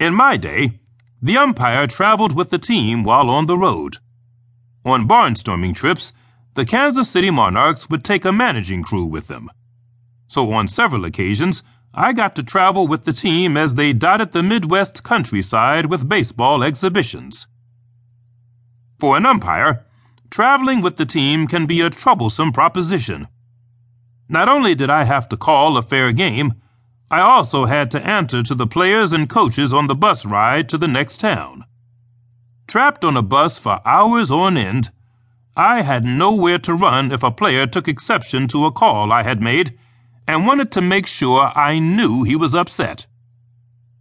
In my day, the umpire traveled with the team while on the road. On barnstorming trips, the Kansas City Monarchs would take a managing crew with them. So on several occasions, I got to travel with the team as they dotted the Midwest countryside with baseball exhibitions. For an umpire, traveling with the team can be a troublesome proposition. Not only did I have to call a fair game, I also had to answer to the players and coaches on the bus ride to the next town. Trapped on a bus for hours on end, I had nowhere to run if a player took exception to a call I had made and wanted to make sure I knew he was upset.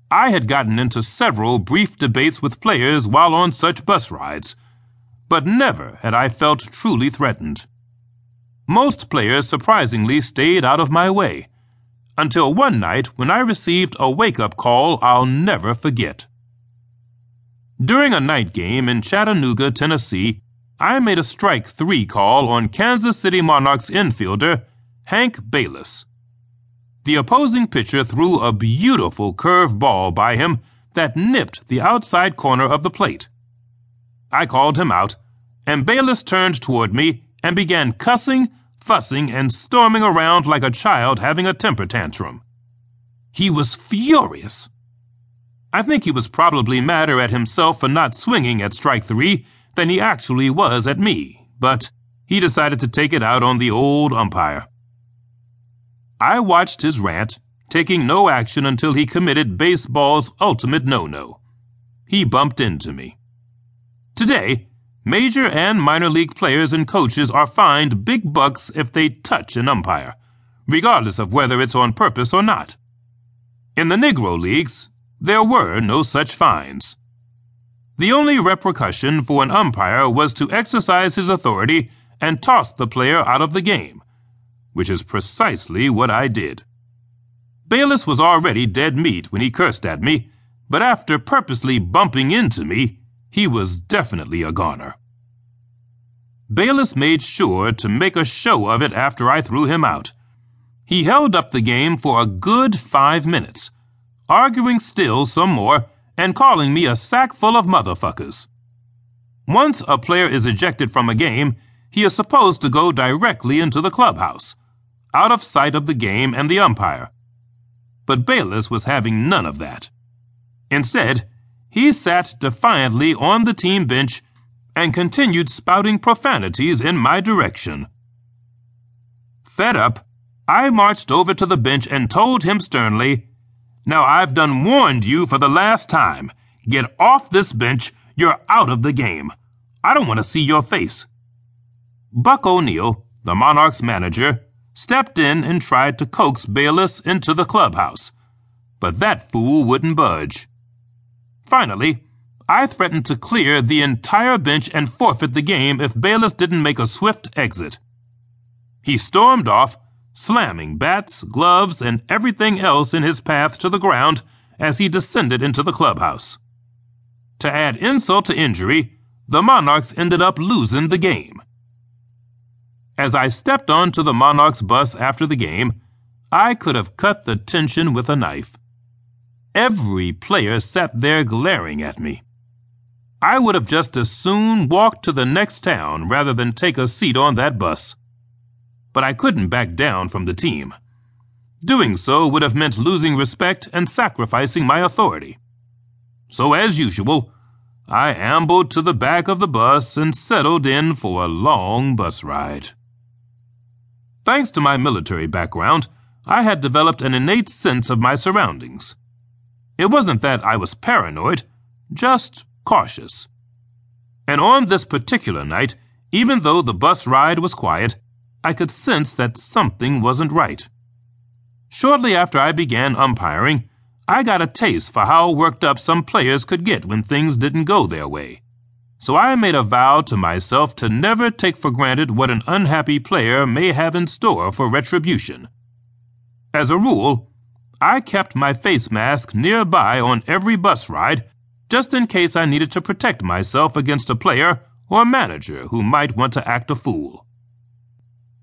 I had gotten into several brief debates with players while on such bus rides, but never had I felt truly threatened. Most players surprisingly stayed out of my way until one night when I received a wake up call I'll never forget. During a night game in Chattanooga, Tennessee, I made a strike three call on Kansas City Monarchs infielder Hank Bayless. The opposing pitcher threw a beautiful curve ball by him that nipped the outside corner of the plate. I called him out, and Bayless turned toward me and began cussing fussing and storming around like a child having a temper tantrum. He was furious. I think he was probably madder at himself for not swinging at strike three than he actually was at me, but he decided to take it out on the old umpire. I watched his rant, taking no action until he committed baseball's ultimate no no. He bumped into me. Today, Major and minor league players and coaches are fined big bucks if they touch an umpire, regardless of whether it's on purpose or not. In the Negro Leagues, there were no such fines. The only repercussion for an umpire was to exercise his authority and toss the player out of the game, which is precisely what I did. Bayless was already dead meat when he cursed at me, but after purposely bumping into me, he was definitely a goner. Bayless made sure to make a show of it after I threw him out. He held up the game for a good five minutes, arguing still some more and calling me a sack full of motherfuckers. Once a player is ejected from a game, he is supposed to go directly into the clubhouse, out of sight of the game and the umpire. But Bayless was having none of that. Instead, he sat defiantly on the team bench and continued spouting profanities in my direction. Fed up, I marched over to the bench and told him sternly, Now I've done warned you for the last time. Get off this bench. You're out of the game. I don't want to see your face. Buck O'Neil, the Monarchs manager, stepped in and tried to coax Bayless into the clubhouse, but that fool wouldn't budge. Finally, I threatened to clear the entire bench and forfeit the game if Bayless didn't make a swift exit. He stormed off, slamming bats, gloves, and everything else in his path to the ground as he descended into the clubhouse. To add insult to injury, the Monarchs ended up losing the game. As I stepped onto the Monarchs bus after the game, I could have cut the tension with a knife. Every player sat there glaring at me. I would have just as soon walked to the next town rather than take a seat on that bus. But I couldn't back down from the team. Doing so would have meant losing respect and sacrificing my authority. So, as usual, I ambled to the back of the bus and settled in for a long bus ride. Thanks to my military background, I had developed an innate sense of my surroundings. It wasn't that I was paranoid, just cautious. And on this particular night, even though the bus ride was quiet, I could sense that something wasn't right. Shortly after I began umpiring, I got a taste for how worked up some players could get when things didn't go their way. So I made a vow to myself to never take for granted what an unhappy player may have in store for retribution. As a rule, I kept my face mask nearby on every bus ride, just in case I needed to protect myself against a player or manager who might want to act a fool.